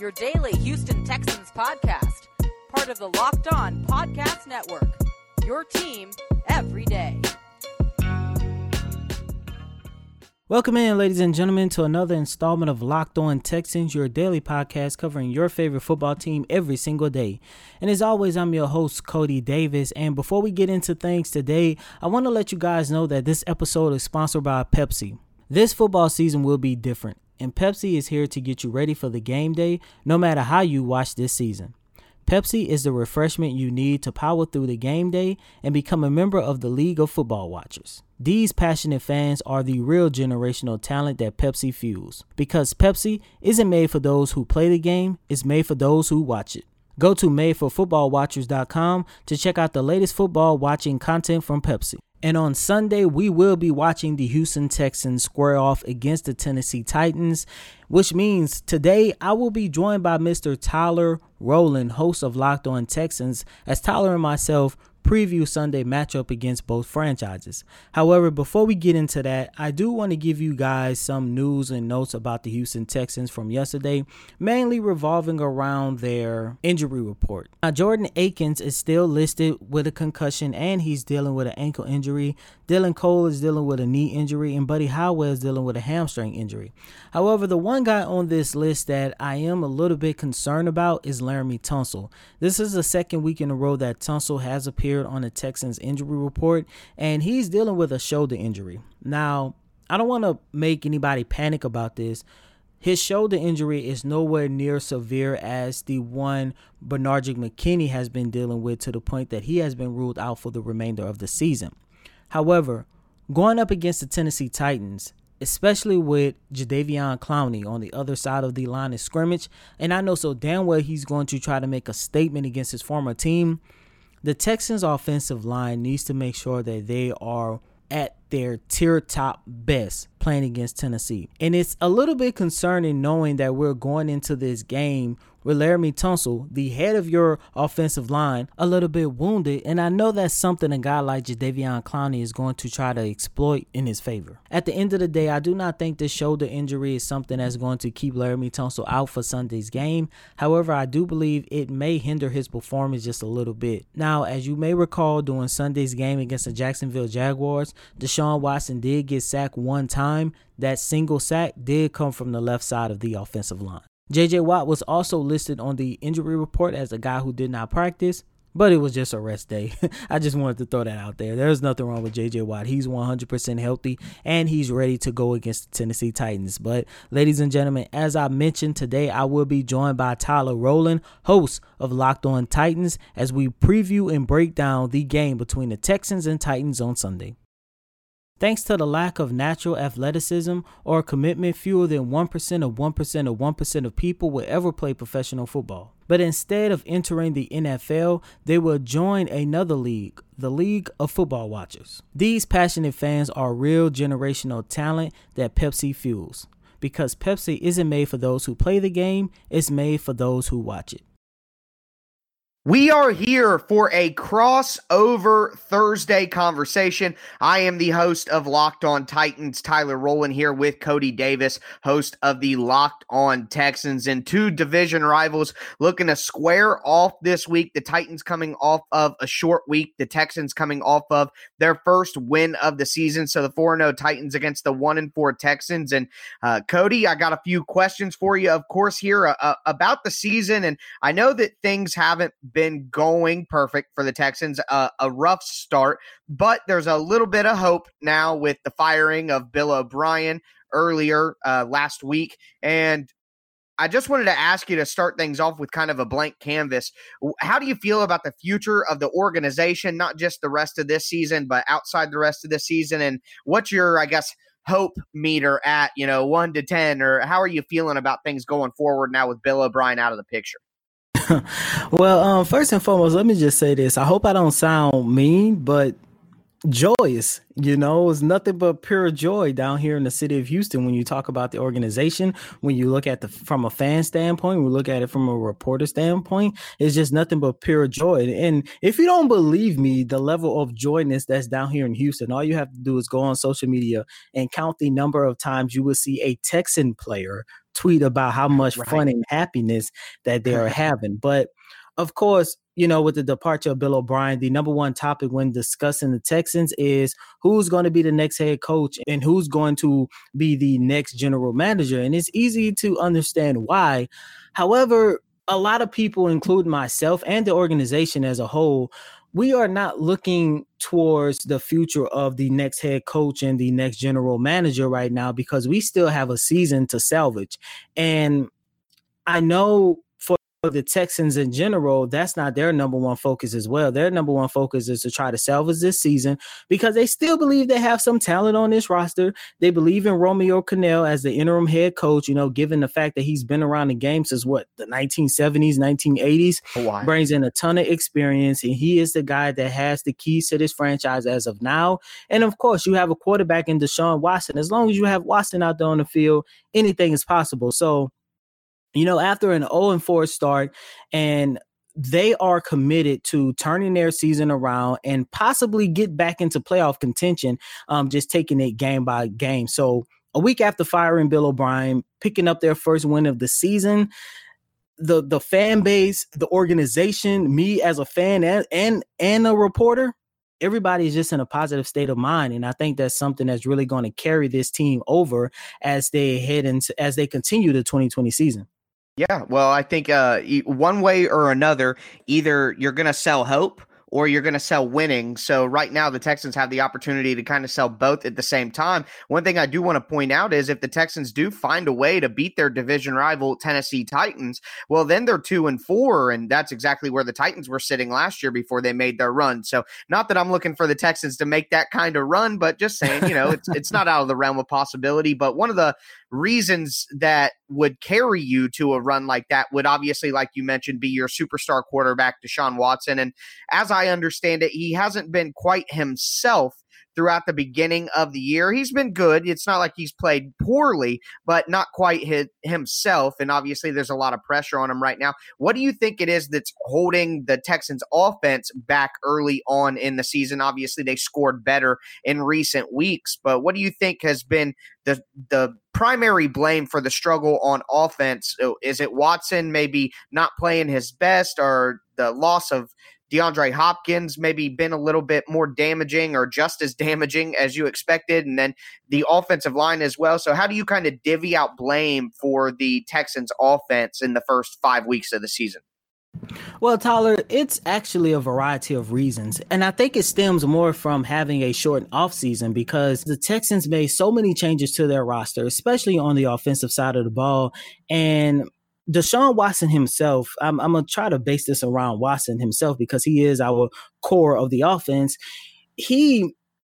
your daily Houston Texans podcast, part of the Locked On Podcast Network. Your team every day. Welcome in, ladies and gentlemen, to another installment of Locked On Texans, your daily podcast covering your favorite football team every single day. And as always, I'm your host, Cody Davis. And before we get into things today, I want to let you guys know that this episode is sponsored by Pepsi. This football season will be different, and Pepsi is here to get you ready for the game day, no matter how you watch this season. Pepsi is the refreshment you need to power through the game day and become a member of the League of Football Watchers. These passionate fans are the real generational talent that Pepsi fuels. Because Pepsi isn't made for those who play the game, it's made for those who watch it. Go to madeforfootballwatchers.com to check out the latest football watching content from Pepsi. And on Sunday, we will be watching the Houston Texans square off against the Tennessee Titans, which means today I will be joined by Mr. Tyler Rowland, host of Locked On Texans, as Tyler and myself preview Sunday matchup against both franchises. However, before we get into that, I do want to give you guys some news and notes about the Houston Texans from yesterday, mainly revolving around their injury report. Now, Jordan Akins is still listed with a concussion and he's dealing with an ankle injury. Dylan Cole is dealing with a knee injury, and Buddy Howell is dealing with a hamstring injury. However, the one guy on this list that I am a little bit concerned about is Laremy Tunsil. This is the second week in a row that Tunsil has appeared on the Texans injury report, and he's dealing with a shoulder injury. Now, I don't want to make anybody panic about this. His shoulder injury is nowhere near severe as the one Benardrick McKinney has been dealing with to the point that he has been ruled out for the remainder of the season. However, going up against the Tennessee Titans, especially with Jadeveon Clowney on the other side of the line of scrimmage, and I know so damn well he's going to try to make a statement against his former team. The Texans' offensive line needs to make sure that they are at their tier top best playing against Tennessee. And it's a little bit concerning knowing that we're going into this game with Laremy Tunsil, the head of your offensive line, a little bit wounded. And I know that's something a guy like Jadeveon Clowney is going to try to exploit in his favor. At the end of the day, I do not think this shoulder injury is something that's going to keep Laremy Tunsil out for Sunday's game. However, I do believe it may hinder his performance just a little bit. Now, as you may recall during Sunday's game against the Jacksonville Jaguars, Deshaun Watson did get sacked one time. That single sack did come from the left side of the offensive line. JJ Watt was also listed on the injury report as a guy who did not practice, but it was just a rest day. I just wanted to throw that out there. There's nothing wrong with JJ Watt. He's 100% healthy and he's ready to go against the Tennessee Titans. But, ladies and gentlemen, as I mentioned today, I will be joined by Tyler Rowland, host of Locked On Titans, as we preview and break down the game between the Texans and Titans on Sunday. Thanks to the lack of natural athleticism or commitment, fewer than 1% of 1% of 1% of people will ever play professional football. But instead of entering the NFL, they will join another league, the League of Football Watchers. These passionate fans are real generational talent that Pepsi fuels. Because Pepsi isn't made for those who play the game, it's made for those who watch it. We are here for a crossover Thursday conversation. I am the host of Locked On Titans, Tyler Rowland, here with Cody Davis, host of the Locked On Texans, and two division rivals looking to square off this week. The Titans coming off of a short week, the Texans coming off of their first win of the season. So the 4 0 Titans against the 1 4 Texans. And uh, Cody, I got a few questions for you, of course, here uh, uh about the season. And I know that things haven't been going perfect for the Texans. Uh, a rough start, but there's a little bit of hope now with the firing of Bill O'Brien earlier uh, last week. And I just wanted to ask you to start things off with kind of a blank canvas. How do you feel about the future of the organization, not just the rest of this season, but outside the rest of the season? And what's your, I guess, hope meter at, you know, one to 10? Or how are you feeling about things going forward now with Bill O'Brien out of the picture? well, um, first and foremost, let me just say this. I hope I don't sound mean, but joyous. You know, it's nothing but pure joy down here in the city of Houston when you talk about the organization. When you look at the from a fan standpoint, we look at it from a reporter standpoint. It's just nothing but pure joy. And if you don't believe me, the level of joyness that's down here in Houston, all you have to do is go on social media and count the number of times you will see a Texan player tweet about how much Right. fun and happiness that they are having. But of course, you know, with the departure of Bill O'Brien, the number one topic when discussing the Texans is who's going to be the next head coach and who's going to be the next general manager. And it's easy to understand why. However, a lot of people, including myself and the organization as a whole, we are not looking towards the future of the next head coach and the next general manager right now because we still have a season to salvage. And I know the Texans in general, that's not their number one focus as well. Their number one focus is to try to salvage this season because they still believe they have some talent on this roster. They believe in Romeo Crennel as the interim head coach, you know, given the fact that he's been around the game since what, the 1970s, 1980s Why? brings in a ton of experience, and he is the guy that has the keys to this franchise as of now. And of course, you have a quarterback in Deshaun Watson. As long as you have Watson out there on the field, anything is possible. So, you know, after an 0 and 4 start, and they are committed to turning their season around and possibly get back into playoff contention, um, just taking it game by game. So, a week after firing Bill O'Brien, picking up their first win of the season, the the fan base, the organization, me as a fan and and, and a reporter, everybody is just in a positive state of mind, and I think that's something that's really going to carry this team over as they head into as they continue the 2020 season. Yeah, well, I think uh, one way or another, either you're going to sell hope or you're going to sell winning. So right now, the Texans have the opportunity to kind of sell both at the same time. One thing I do want to point out is if the Texans do find a way to beat their division rival Tennessee Titans, well, then they're two and four, and that's exactly where the Titans were sitting last year before they made their run. So not that I'm looking for the Texans to make that kind of run, but just saying, you know, it's it's not out of the realm of possibility. But one of the reasons that would carry you to a run like that would obviously, like you mentioned, be your superstar quarterback, Deshaun Watson. And as I understand it, he hasn't been quite himself throughout the beginning of the year. He's been good. It's not like he's played poorly, but not quite his, himself. And obviously, there's a lot of pressure on him right now. What do you think it is that's holding the Texans offense back early on in the season? Obviously, they scored better in recent weeks, but what do you think has been the the primary blame for the struggle on offense? Is it Watson maybe not playing his best or the loss of DeAndre Hopkins maybe been a little bit more damaging or just as damaging as you expected, and then the offensive line as well. So, how do you kind of divvy out blame for the Texans' offense in the first five weeks of the season? Well, Tyler, it's actually a variety of reasons. And I think it stems more from having a short offseason because the Texans made so many changes to their roster, especially on the offensive side of the ball. And Deshaun Watson himself, I'm, I'm going to try to base this around Watson himself because he is our core of the offense. He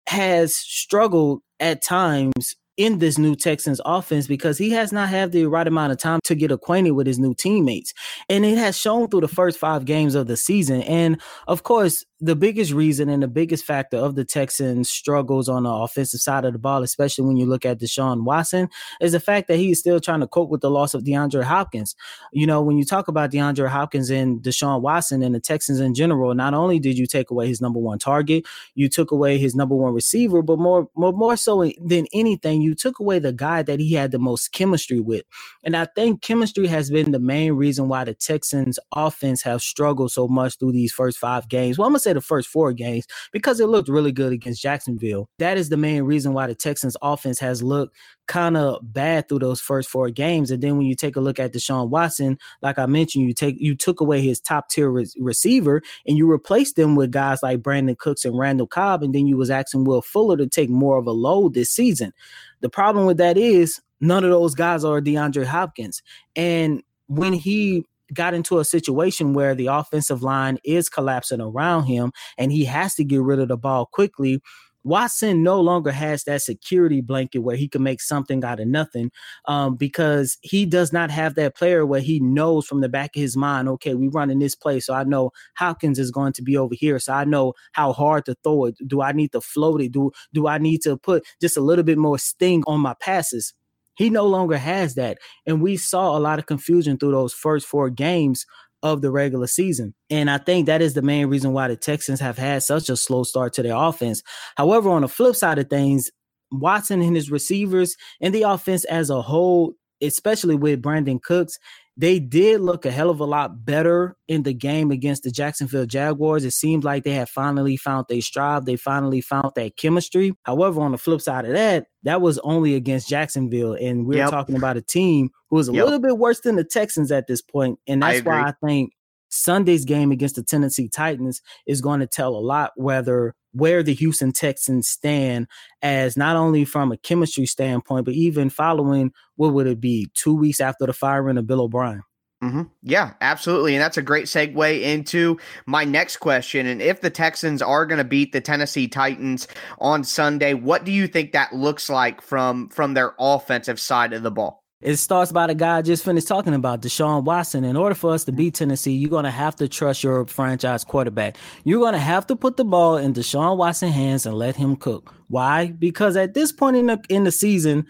has struggled at times in this new Texans offense because he has not had the right amount of time to get acquainted with his new teammates. And it has shown through the first five games of the season. And of course, the biggest reason and the biggest factor of the Texans' struggles on the offensive side of the ball, especially when you look at Deshaun Watson, is the fact that he is still trying to cope with the loss of DeAndre Hopkins. You know, when you talk about DeAndre Hopkins and Deshaun Watson and the Texans in general, not only did you take away his number one target, you took away his number one receiver, but more, more, more so than anything, you took away the guy that he had the most chemistry with. And I think chemistry has been the main reason why the Texans offense have struggled so much through these first five games. Well, I'm gonna say the first four games because it looked really good against Jacksonville. That is the main reason why the Texans offense has looked kind of bad through those first four games. And then when you take a look at Deshaun Watson, like I mentioned, you take you took away his top tier re- receiver and you replaced them with guys like Brandin Cooks and Randall Cobb, and then you was asking Will Fuller to take more of a load this season. The problem with that is none of those guys are DeAndre Hopkins. And when he got into a situation where the offensive line is collapsing around him and he has to get rid of the ball quickly, Watson no longer has that security blanket where he can make something out of nothing um, because he does not have that player where he knows from the back of his mind, okay, we run in this play, so I know Hopkins is going to be over here, so I know how hard to throw it. Do I need to float it? Do do I need to put just a little bit more sting on my passes? He no longer has that, and we saw a lot of confusion through those first four games of the regular season. And I think that is the main reason why the Texans have had such a slow start to their offense. However, on the flip side of things, Watson and his receivers and the offense as a whole especially with Brandin Cooks, they did look a hell of a lot better in the game against the Jacksonville Jaguars. It seemed like they had finally found their stride. They finally found that chemistry. However, on the flip side of that, that was only against Jacksonville. And we're yep. talking about a team who is a yep. little bit worse than the Texans at this point. And that's I why I think Sunday's game against the Tennessee Titans is going to tell a lot whether where the Houston Texans stand as not only from a chemistry standpoint, but even following what would it be two weeks after the firing of Bill O'Brien. Mm-hmm. Yeah, absolutely. And that's a great segue into my next question. And if the Texans are going to beat the Tennessee Titans on Sunday, what do you think that looks like from from their offensive side of the ball? It starts by the guy I just finished talking about, Deshaun Watson. In order for us to beat Tennessee, you're going to have to trust your franchise quarterback. You're going to have to put the ball in Deshaun Watson's hands and let him cook. Why? Because at this point in the in the season,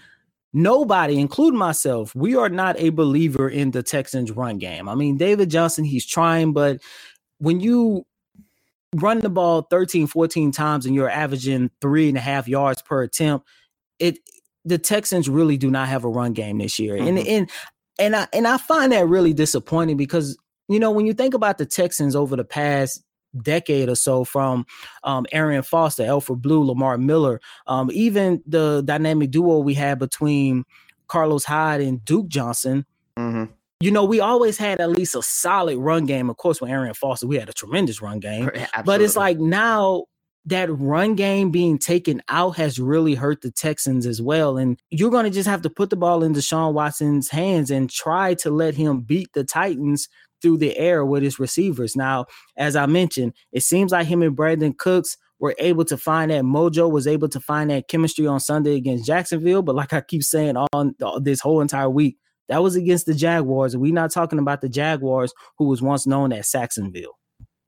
nobody, including myself, we are not a believer in the Texans run game. I mean, David Johnson, he's trying, but when you run the ball 13, 14 times and you're averaging three and a half yards per attempt, it the Texans really do not have a run game this year. Mm-hmm. And and and I and I find that really disappointing because you know when you think about the Texans over the past decade or so from um, Arian Foster, Alfred Blue, Lamar Miller, um, even the dynamic duo we had between Carlos Hyde and Duke Johnson. Mm-hmm. You know, we always had at least a solid run game. Of course, with Arian Foster, we had a tremendous run game. Absolutely. But it's like now that run game being taken out has really hurt the Texans as well. And you're going to just have to put the ball in Deshaun Watson's hands and try to let him beat the Titans through the air with his receivers. Now, as I mentioned, it seems like him and Brandin Cooks were able to find that mojo, was able to find that chemistry on Sunday against Jacksonville. But like I keep saying all this whole entire week, that was against the Jaguars. We're not talking about the Jaguars, who was once known as Saxonville.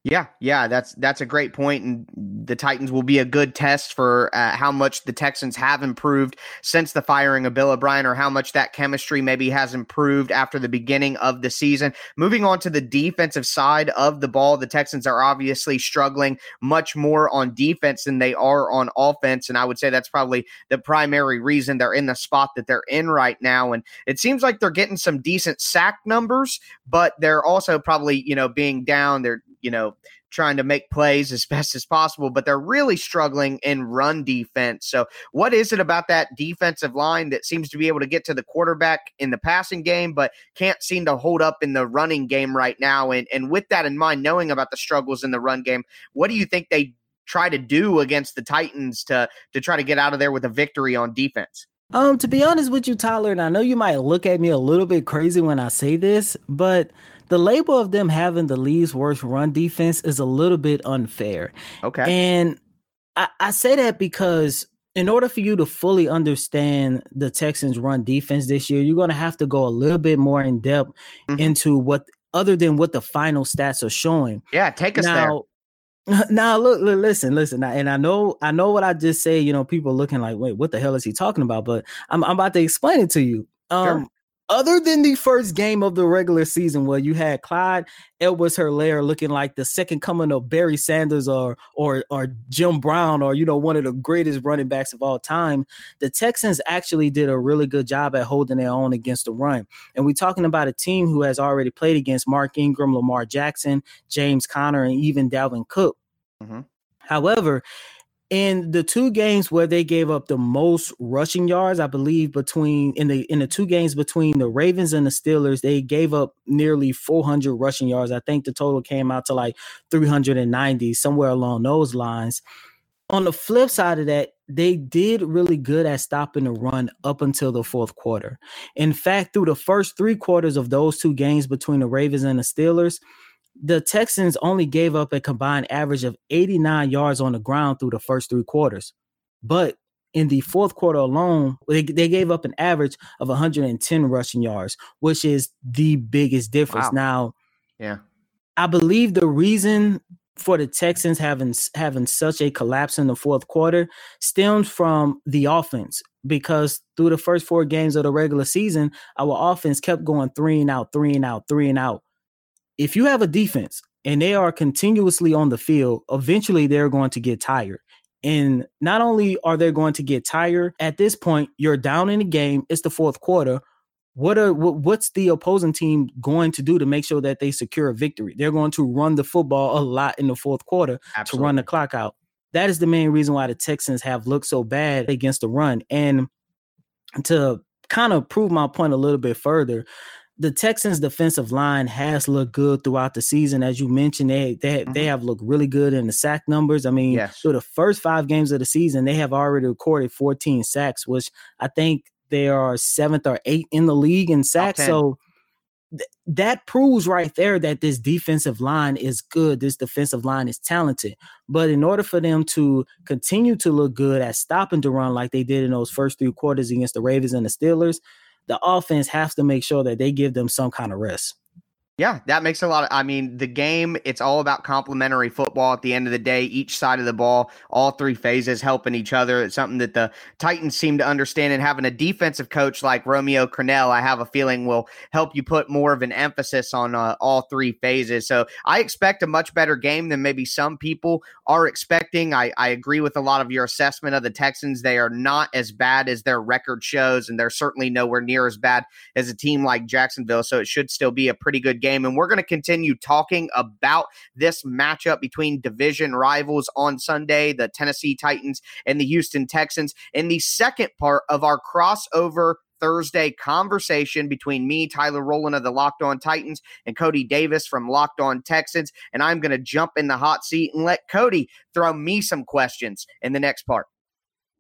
Yeah, yeah, that's that's a great point, and the Titans will be a good test for uh, how much the Texans have improved since the firing of Bill O'Brien, or how much that chemistry maybe has improved after the beginning of the season. Moving on to the defensive side of the ball, the Texans are obviously struggling much more on defense than they are on offense, and I would say that's probably the primary reason they're in the spot that they're in right now. And it seems like they're getting some decent sack numbers, but they're also probably you know being down. They're you know, trying to make plays as best as possible, but they're really struggling in run defense. So, what is it about that defensive line that seems to be able to get to the quarterback in the passing game, but can't seem to hold up in the running game right now? And and with that in mind, knowing about the struggles in the run game, what do you think they try to do against the Titans to to try to get out of there with a victory on defense? Um, to be honest with you, Tyler, and I know you might look at me a little bit crazy when I say this, but the label of them having the league's worst run defense is a little bit unfair. Okay. And I, I say that because in order for you to fully understand the Texans' run defense this year, you're going to have to go a little bit more in depth mm-hmm. into what other than what the final stats are showing. Yeah, take us now, there. Now, look, look, listen, listen, and I know, I know what I just say. You know, people looking like, wait, what the hell is he talking about? But I'm, I'm about to explain it to you. Um, sure other than the first game of the regular season where you had Clyde Edwards Helaire looking like the second coming of Barry Sanders or or or Jim Brown or you know one of the greatest running backs of all time, the Texans actually did a really good job at holding their own against the run. And we're talking about a team who has already played against Mark Ingram, Lamar Jackson, James Conner, and even Dalvin Cook. Mm-hmm. However, in the two games where they gave up the most rushing yards, I believe between in the in the two games between the Ravens and the Steelers, they gave up nearly 400 rushing yards. I think the total came out to like 390, somewhere along those lines. On the flip side of that, they did really good at stopping the run up until the fourth quarter. In fact, through the first three quarters of those two games between the Ravens and the Steelers, the Texans only gave up a combined average of 89 yards on the ground through the first three quarters. But in the fourth quarter alone, they, they gave up an average of 110 rushing yards, which is the biggest difference. Wow. Now, yeah, I believe the reason for the Texans having having such a collapse in the fourth quarter stems from the offense because through the first four games of the regular season, our offense kept going three and out, three and out, three and out if you have a defense and they are continuously on the field, eventually they're going to get tired. And not only are they going to get tired, at this point, you're down in the game, it's the fourth quarter. what are what's the opposing team going to do to make sure that they secure a victory? They're going to run the football a lot in the fourth quarter Absolutely. to run the clock out. That is the main reason why the Texans have looked so bad against the run. And to kind of prove my point a little bit further, the Texans defensive line has looked good throughout the season. As you mentioned, they they, mm-hmm. they have looked really good in the sack numbers. I mean, yes. through the first five games of the season, they have already recorded 14 sacks, which I think they are seventh or eighth in the league in sacks. So th- that proves right there that this defensive line is good. This defensive line is talented. But in order for them to continue to look good at stopping the run like they did in those first three quarters against the Ravens and the Steelers, the offense has to make sure that they give them some kind of rest. Yeah, that makes a lot of I mean, the game, it's all about complementary football at the end of the day, each side of the ball, all three phases helping each other. It's something that the Titans seem to understand and having a defensive coach like Romeo Crennel, I have a feeling will help you put more of an emphasis on uh, all three phases. So, I expect a much better game than maybe some people are expecting. I, I agree with a lot of your assessment of the Texans. They are not as bad as their record shows and they're certainly nowhere near as bad as a team like Jacksonville, so it should still be a pretty good game game. And we're going to continue talking about this matchup between division rivals on Sunday, the Tennessee Titans and the Houston Texans, in the second part of our crossover Thursday conversation between me, Tyler Rowland of the Locked On Titans, and Cody Davis from Locked On Texans. And I'm going to jump in the hot seat and let Cody throw me some questions in the next part.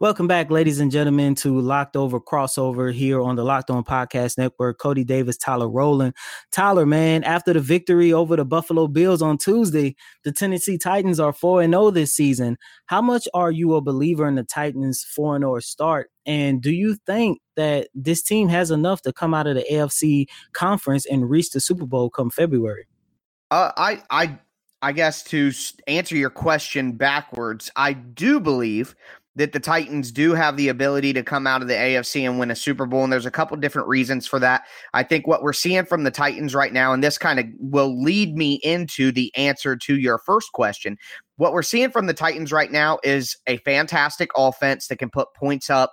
Welcome back, ladies and gentlemen, to Locked Over Crossover here on the Locked On Podcast Network. Cody Davis, Tyler Rowland. Tyler, man, after the victory over the Buffalo Bills on Tuesday, the Tennessee Titans are 4 0 this season. How much are you a believer in the Titans' 4 0 start? And do you think that this team has enough to come out of the AFC conference and reach the Super Bowl come February? Uh, I, I, I guess to answer your question backwards, I do believe that the Titans do have the ability to come out of the AFC and win a Super Bowl. And there's a couple different reasons for that. I think what we're seeing from the Titans right now, and this kind of will lead me into the answer to your first question. What we're seeing from the Titans right now is a fantastic offense that can put points up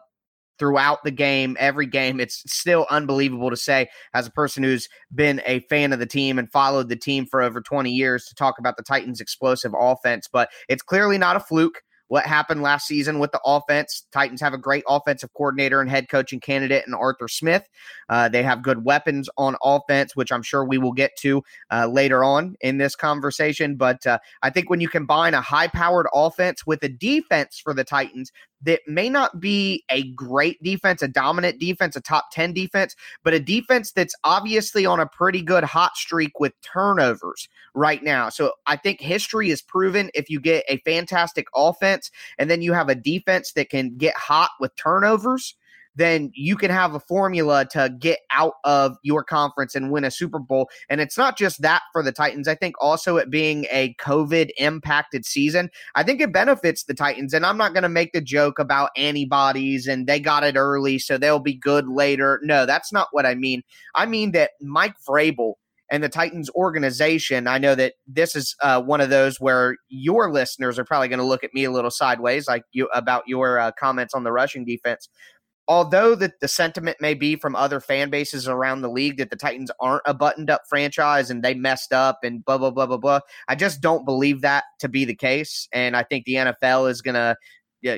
throughout the game, every game. It's still unbelievable to say, as a person who's been a fan of the team and followed the team for over 20 years, to talk about the Titans' explosive offense. But it's clearly not a fluke what happened last season with the offense. Titans have a great offensive coordinator and head coaching candidate in Arthur Smith. Uh, they have good weapons on offense, which I'm sure we will get to uh, later on in this conversation. But uh, I think when you combine a high powered offense with a defense for the Titans that may not be mm-hmm. a great defense, a dominant defense, a top 10 defense, but a defense that's obviously on a pretty good hot streak with turnovers right now. So I think history is proven if you get a fantastic offense and then you have a defense that can get hot with turnovers then you can have a formula to get out of your conference and win a Super Bowl. And it's not just that for the Titans. I think also it being a COVID impacted season, I think it benefits the Titans. And I'm not going to make the joke about antibodies and they got it early, so they'll be good later. No, that's not what I mean. I mean that Mike Vrabel and the Titans organization, I know that this is uh, one of those where your listeners are probably going to look at me a little sideways, like you about your uh, comments on the rushing defense. Although that the sentiment may be from other fan bases around the league that the Titans aren't a buttoned up franchise and they messed up and blah blah blah blah blah, I just don't believe that to be the case, and I think the NFL is to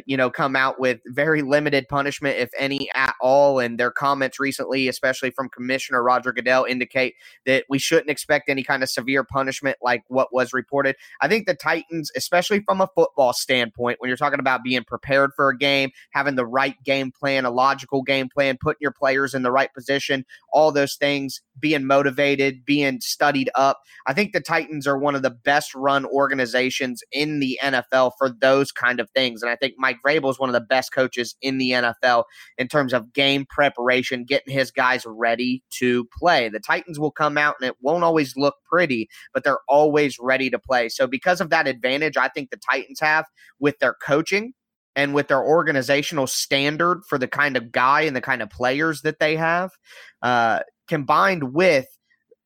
you know, come out with very limited punishment, if any at all. And their comments recently, especially from Commissioner Roger Goodell, indicate that we shouldn't expect any kind of severe punishment like what was reported. I think the Titans, especially from a football standpoint, when you're talking about being prepared for a game, having the right game plan, a logical game plan, putting your players in the right position, all those things, being motivated, being studied up. I think the Titans are one of the best run organizations in the NFL for those kind of things. And I think Mike Vrabel is one of the best coaches in the NFL in terms of game preparation, getting his guys ready to play. The Titans will come out and it won't always look pretty, but they're always ready to play. So, because of that advantage, I think the Titans have with their coaching and with their organizational standard for the kind of guy and the kind of players that they have, uh, combined with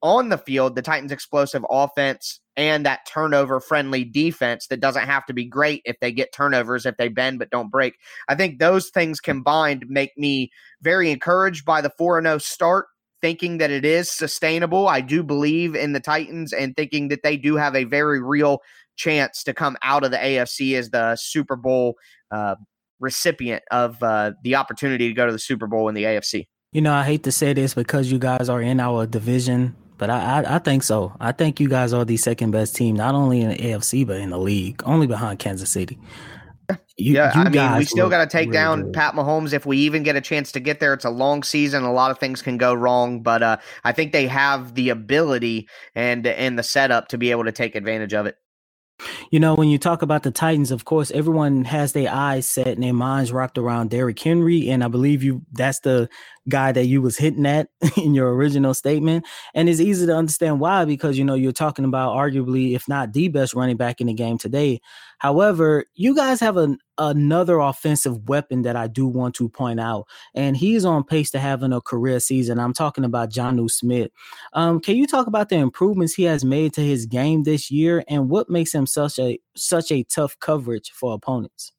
on the field, the Titans' explosive offense and that turnover friendly defense that doesn't have to be great if they get turnovers, if they bend but don't break. I think those things combined make me very encouraged by the 4 0 start, thinking that it is sustainable. I do believe in the Titans and thinking that they do have a very real chance to come out of the AFC as the Super Bowl uh, recipient of uh, the opportunity to go to the Super Bowl in the AFC. You know, I hate to say this because you guys are in our division but I, I, I think so. I think you guys are the second best team, not only in the AFC but in the league, only behind Kansas City. You, yeah, you I mean, we still got to take really down good. Pat Mahomes if we even get a chance to get there. It's a long season; a lot of things can go wrong, but uh, I think they have the ability and and the setup to be able to take advantage of it. You know, when you talk about the Titans, of course, everyone has their eyes set and their minds wrapped around Derrick Henry, and I believe you that's the guy that you was hitting at in your original statement. And it's easy to understand why because you know you're talking about arguably, if not the best running back in the game today. However, you guys have an, another offensive weapon that I do want to point out, and he's on pace to having a career season. I'm talking about Jonnu Smith. Um, can you talk about the improvements he has made to his game this year, and what makes him such a such a tough coverage for opponents?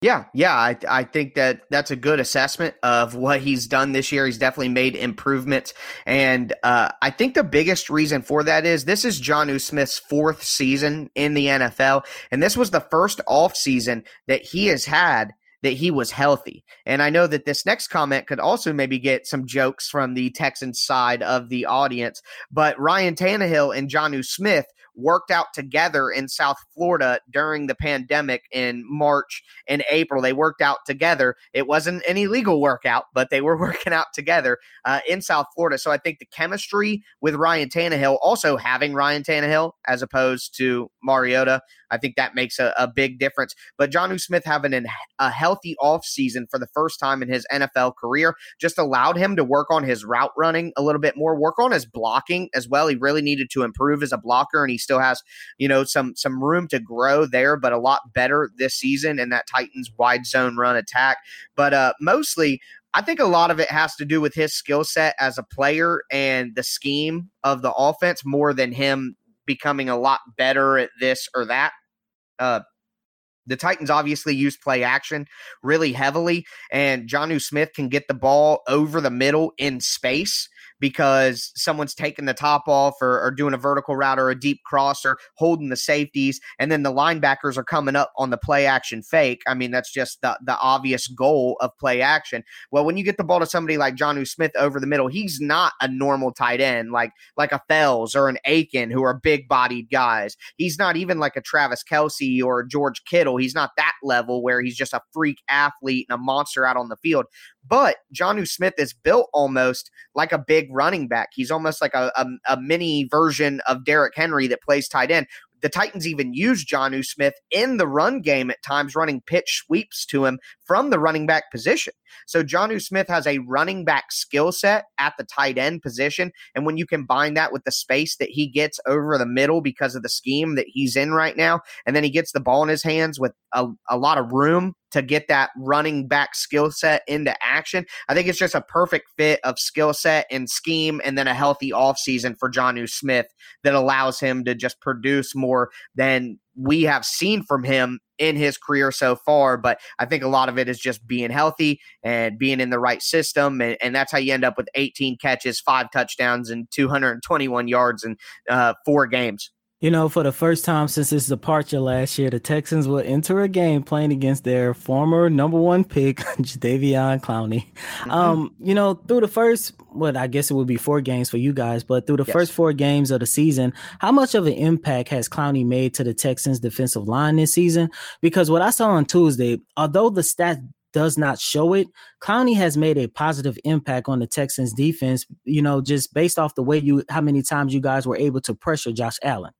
Yeah, yeah, I, I think that that's a good assessment of what he's done this year. He's definitely made improvements, and uh, I think the biggest reason for that is this is Jonnu Smith's fourth season in the NFL, and this was the first off season that he has had that he was healthy. And I know that this next comment could also maybe get some jokes from the Texans side of the audience, but Ryan Tannehill and Jonnu Smith worked out together in South Florida during the pandemic in March and April. They worked out together. It wasn't an illegal workout, but they were working out together uh, in South Florida. So I think the chemistry with Ryan Tannehill, also having Ryan Tannehill as opposed to Mariota, I think that makes a, a big difference. But Jonnu Smith having an, a healthy offseason for the first time in his NFL career just allowed him to work on his route running a little bit more, work on his blocking as well. He really needed to improve as a blocker, and he still has, you know, some some room to grow there, but a lot better this season in that Titans wide zone run attack. But uh, mostly, I think a lot of it has to do with his skill set as a player and the scheme of the offense more than him becoming a lot better at this or that. Uh, the Titans obviously use play action really heavily, and Jonnu Smith can get the ball over the middle in space because someone's taking the top off or, or, doing a vertical route or a deep cross or holding the safeties, and then the linebackers are coming up on the play action fake. I mean, that's just the, the obvious goal of play action. Well, when you get the ball to somebody like Jonnu Smith over the middle, he's not a normal tight end like like a Fells or an Aiken who are big bodied guys. He's not even like a Travis Kelce or George Kittle. He's not that level where he's just a freak athlete and a monster out on the field. But Jonnu Smith is built almost like a big running back. He's almost like a, a, a, mini version of Derrick Henry that plays tight end. the Titans even use Jonnu Smith in the run game at times, running pitch sweeps to him from the running back position. So Jonnu Smith has a running back skill set at the tight end position. And when you combine that with the space that he gets over the middle because of the scheme that he's in right now, and then he gets the ball in his hands with a, a lot of room to get that running back skill set into action. I think it's just a perfect fit of skill set and scheme and then a healthy offseason for Jonnu Smith that allows him to just produce more than we have seen from him in his career so far. But I think a lot of it is just being healthy and being in the right system. And, and that's how you end up with 18 catches, five touchdowns, and 221 yards in uh, four games. You know, for the first time since his departure last year, the Texans will enter a game playing against their former number one pick, Jadeveon Clowney. Mm-hmm. Um, you know, through the first, what I guess it would be four games for you guys, but through the yes. first four games of the season, how much of an impact has Clowney made to the Texans defensive line this season? Because what I saw on Tuesday, although the stat does not show it, Clowney has made a positive impact on the Texans defense, you know, just based off the way you how many times you guys were able to pressure Josh Allen.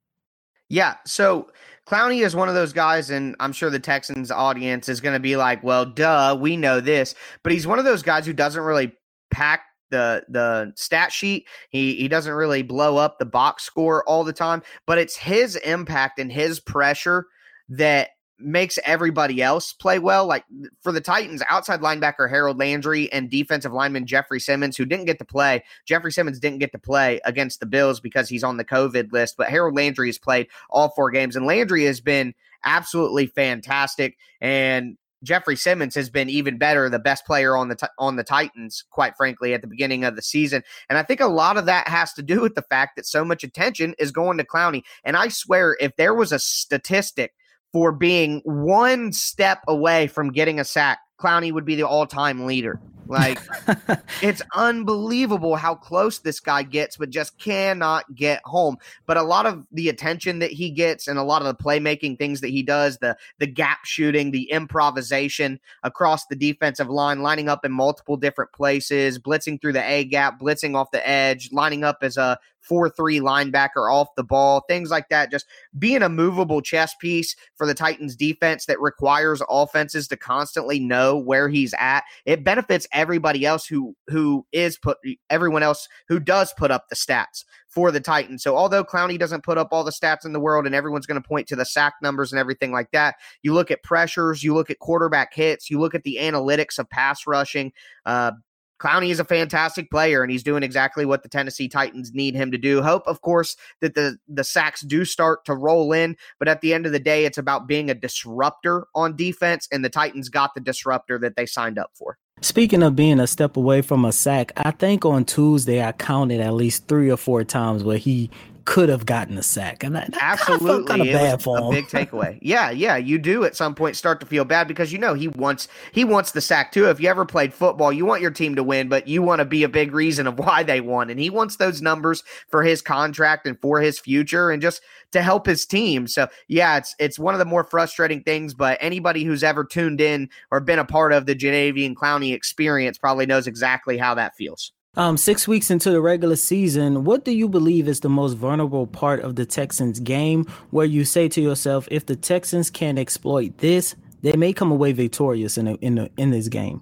Yeah. So Clowney is one of those guys, and I'm sure the Texans audience is going to be like, well, duh, we know this. But he's one of those guys who doesn't really pack the the stat sheet. He he doesn't really blow up the box score all the time, but it's his impact and his pressure that makes everybody else play well. Like for the Titans, outside linebacker Harold Landry and defensive lineman Jeffrey Simmons, who didn't get to play. Jeffrey Simmons didn't get to play against the Bills because he's on the COVID list, but Harold Landry has played all four games, and Landry has been absolutely fantastic. And Jeffrey Simmons has been even better, the best player on the on the Titans, quite frankly, at the beginning of the season. And I think a lot of that has to do with the fact that so much attention is going to Clowney. And I swear, if there was a statistic for being one step away from getting a sack, Clowney would be the all-time leader. Like it's unbelievable how close this guy gets, but just cannot get home. But a lot of the attention that he gets and a lot of the playmaking things that he does, the the gap shooting, the improvisation across the defensive line, lining up in multiple different places, blitzing through the A gap, blitzing off the edge, lining up as a 4 3 linebacker off the ball, things like that. Just being a movable chess piece for the Titans defense that requires offenses to constantly know where he's at. It benefits everybody else who who is put everyone else who does put up the stats for the Titans. So although Clowney doesn't put up all the stats in the world and everyone's going to point to the sack numbers and everything like that, you look at pressures, you look at quarterback hits, you look at the analytics of pass rushing, uh, Clowney is a fantastic player and he's doing exactly what the Tennessee Titans need him to do. Hope, of course, that the the sacks do start to roll in, but at the end of the day, it's about being a disruptor on defense, and the Titans got the disruptor that they signed up for. Speaking of being a step away from a sack, I think on Tuesday I counted at least three or four times where he could have gotten a sack. And that, that absolutely kind of bad for him. a big takeaway. yeah, yeah, you do at some point start to feel bad because you know he wants he wants the sack too. If you ever played football, you want your team to win, but you want to be a big reason of why they won, and he wants those numbers for his contract and for his future, and just to help his team. So yeah, it's it's one of the more frustrating things. But anybody who's ever tuned in or been a part of the Jadeveon Clowney experience probably knows exactly how that feels. Um, six weeks into the regular season, what do you believe is the most vulnerable part of the Texans game where you say to yourself, if the Texans can exploit this, they may come away victorious in a, in a, in this game?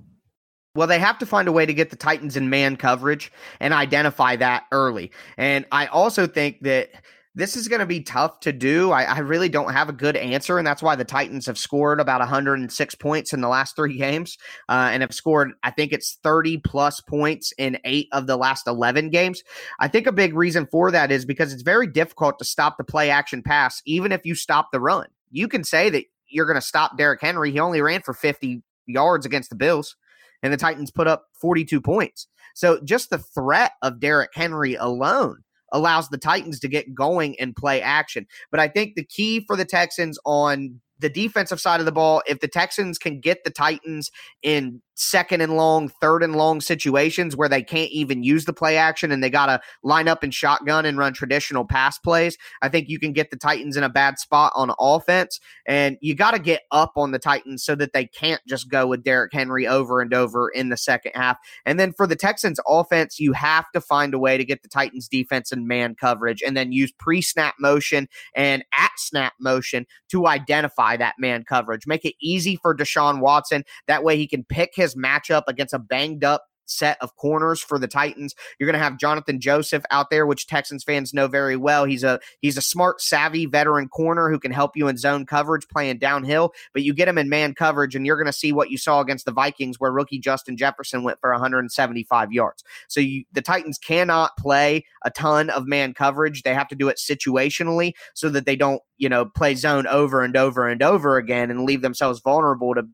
Well, they have to find a way to get the Titans in man coverage and identify that early. And I also think that this is going to be tough to do. I, I, really don't have a good answer, and that's why the Titans have scored about 106 points in the last three games, uh, and have scored, I think it's 30 plus points in eight of the last 11 games. I think a big reason for that is because it's very difficult to stop the play action pass, even if you stop the run. You can say that you're going to stop Derrick Henry. He only ran for 50 yards against the Bills, and the Titans put up 42 points. So just the threat of Derrick Henry alone allows the Titans to get going and play action. But I think the key for the Texans on the defensive side of the ball, if the Texans can get the Titans in second and long, third and long situations where they can't even use the play action and they got to line up in shotgun and run traditional pass plays. I think you can get the Titans in a bad spot on offense, and you got to get up on the Titans so that they can't just go with Derrick Henry over and over in the second half. And then for the Texans offense, you have to find a way to get the Titans defense in man coverage and then use pre snap motion and at snap motion to identify that man coverage. Make it easy for Deshaun Watson. That way he can pick his matchup against a banged up set of corners for the Titans. You're going to have Jonathan Joseph out there, which Texans fans know very well. He's a he's a smart, savvy veteran corner who can help you in zone coverage playing downhill. But you get him in man coverage, and you're going to see what you saw against the Vikings, where rookie Justin Jefferson went for 175 yards. So you, the Titans cannot play a ton of man coverage. They have to do it situationally so that they don't you know play zone over and over and over again and leave themselves vulnerable to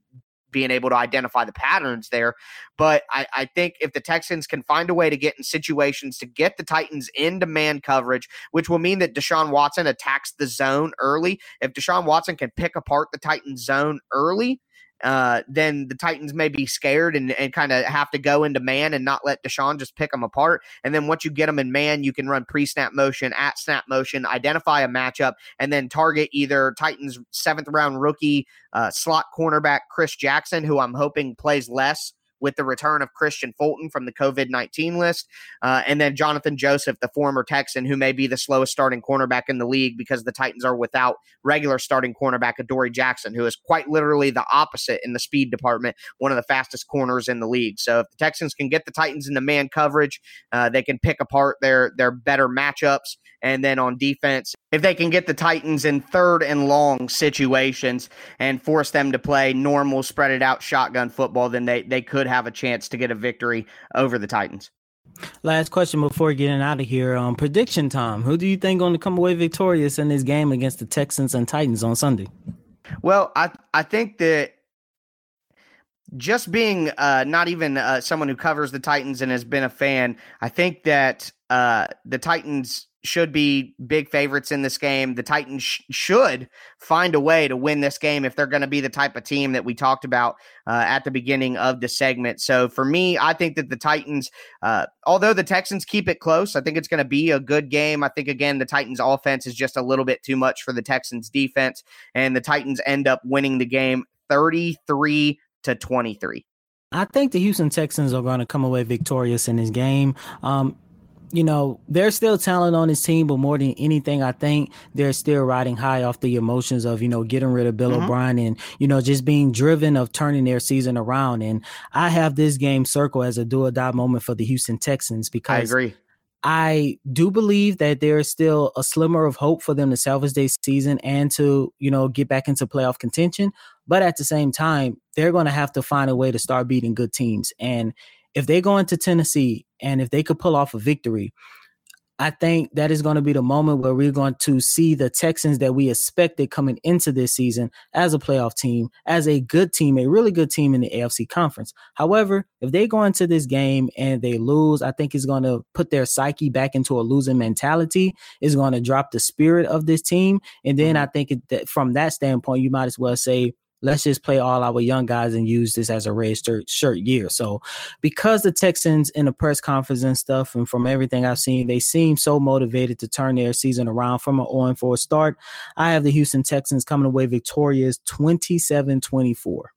being able to identify the patterns there. But I, I, think if the Texans can find a way to get in situations to get the Titans into man coverage, which will mean that Deshaun Watson attacks the zone early, if Deshaun Watson can pick apart the Titans zone early, uh, then the Titans may be scared and, and kind of have to go into man and not let Deshaun just pick them apart. And then once you get them in man, you can run pre snap motion, at snap motion, identify a matchup, and then target either Titans' seventh round rookie uh, slot cornerback Chris Jackson, who I'm hoping plays less with the return of Kristian Fulton from the COVID 19 list. Uh, and then Jonathan Joseph, the former Texan, who may be the slowest starting cornerback in the league because the Titans are without regular starting cornerback Adoree Jackson, who is quite literally the opposite in the speed department, one of the fastest corners in the league. So if the Texans can get the Titans into man coverage, uh, they can pick apart their, their better matchups. And then on defense, if they can get the Titans in third and long situations and force them to play normal, spread it out shotgun football, then they, they could have a chance to get a victory over the Titans. Last question before getting out of here. Um, prediction time. Who do you think going to come away victorious in this game against the Texans and Titans on Sunday? Well, I I think that just being uh, not even uh, someone who covers the Titans and has been a fan, I think that uh, the Titans should be big favorites in this game. The Titans sh- should find a way to win this game if they're going to be the type of team that we talked about uh, at the beginning of the segment. So for me, I think that the Titans, uh, although the Texans keep it close, I think it's going to be a good game. I think, again, the Titans offense is just a little bit too much for the Texans defense, and the Titans end up winning the game 33 to 23. I think the Houston Texans are going to come away victorious in this game. Um, you know, there's still talent on his team, but more than anything, I think they're still riding high off the emotions of, you know, getting rid of Bill mm-hmm. O'Brien and, you know, just being driven of turning their season around. And I have this game circle as a do or die moment for the Houston Texans because I agree. I do believe that there is still a slimmer of hope for them to salvage their season and to, you know, get back into playoff contention. But at the same time, they're going to have to find a way to start beating good teams. And if they go into Tennessee and if they could pull off a victory, I think that is going to be the moment where we're going to see the Texans that we expected coming into this season as a playoff team, as a good team, a really good team in the AFC conference. However, if they go into this game and they lose, I think it's going to put their psyche back into a losing mentality. It's going to drop the spirit of this team. And then mm-hmm. I think that from that standpoint, you might as well say, let's just play all our young guys and use this as a red shirt, shirt year. So, because the Texans in the press conference and stuff, and from everything I've seen, they seem so motivated to turn their season around from an 0 4 start. I have the Houston Texans coming away victorious 27 24.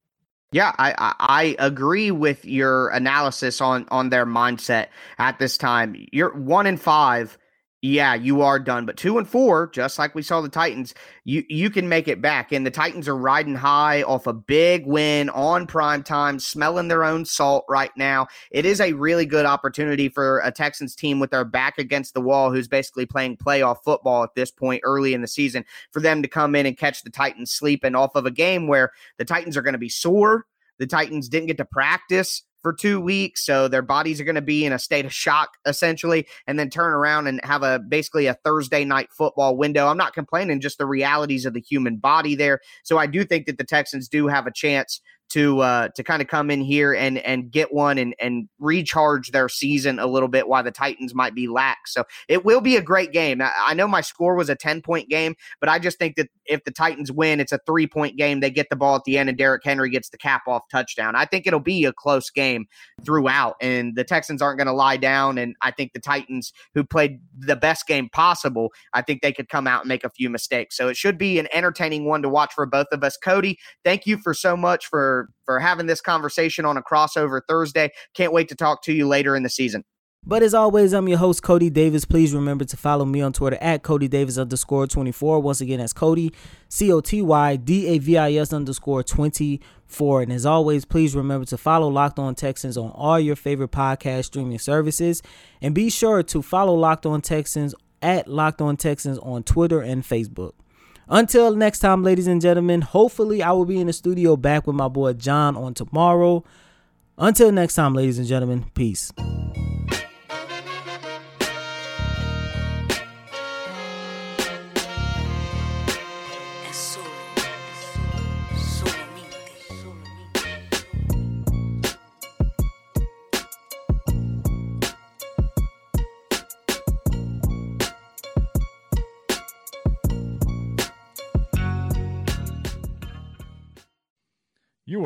Yeah, I, I agree with your analysis on on their mindset at this time. You're one in five yeah, you are done. But two and four, just like we saw the Titans, you you can make it back. And the Titans are riding high off a big win on prime time, smelling their own salt right now. It is a really good opportunity for a Texans team with their back against the wall, who's basically playing playoff football at this point early in the season, for them to come in and catch the Titans sleeping off of a game where the Titans are going to be sore. The Titans didn't get to practice for two weeks. So their bodies are going to be in a state of shock essentially, and then turn around and have a basically a Thursday night football window. I'm not complaining, just the realities of the human body there. So I do think that the Texans do have a chance to uh, to kind of come in here and and get one and and recharge their season a little bit while the Titans might be lax. So it will be a great game. I, I know my score was a 10 point game, but I just think that if the Titans win, it's a three point game. They get the ball at the end and Derrick Henry gets the cap off touchdown. I think it'll be a close game throughout and the Texans aren't going to lie down and I think the Titans who played the best game possible, I think they could come out and make a few mistakes. So it should be an entertaining one to watch for both of us. Coty, thank you for so much for for having this conversation on a crossover Thursday. Can't wait to talk to you later in the season. But as always, I'm your host, Coty Davis. Please remember to follow me on Twitter at Coty Davis underscore 24. Once again, that's Coty, C O T Y D A V I S underscore 24. And as always, please remember to follow Locked On Texans on all your favorite podcast streaming services. And be sure to follow Locked On Texans at Locked On Texans on Twitter and Facebook. Until next time, ladies and gentlemen, hopefully I will be in the studio back with my boy John on tomorrow. Until next time, ladies and gentlemen, peace.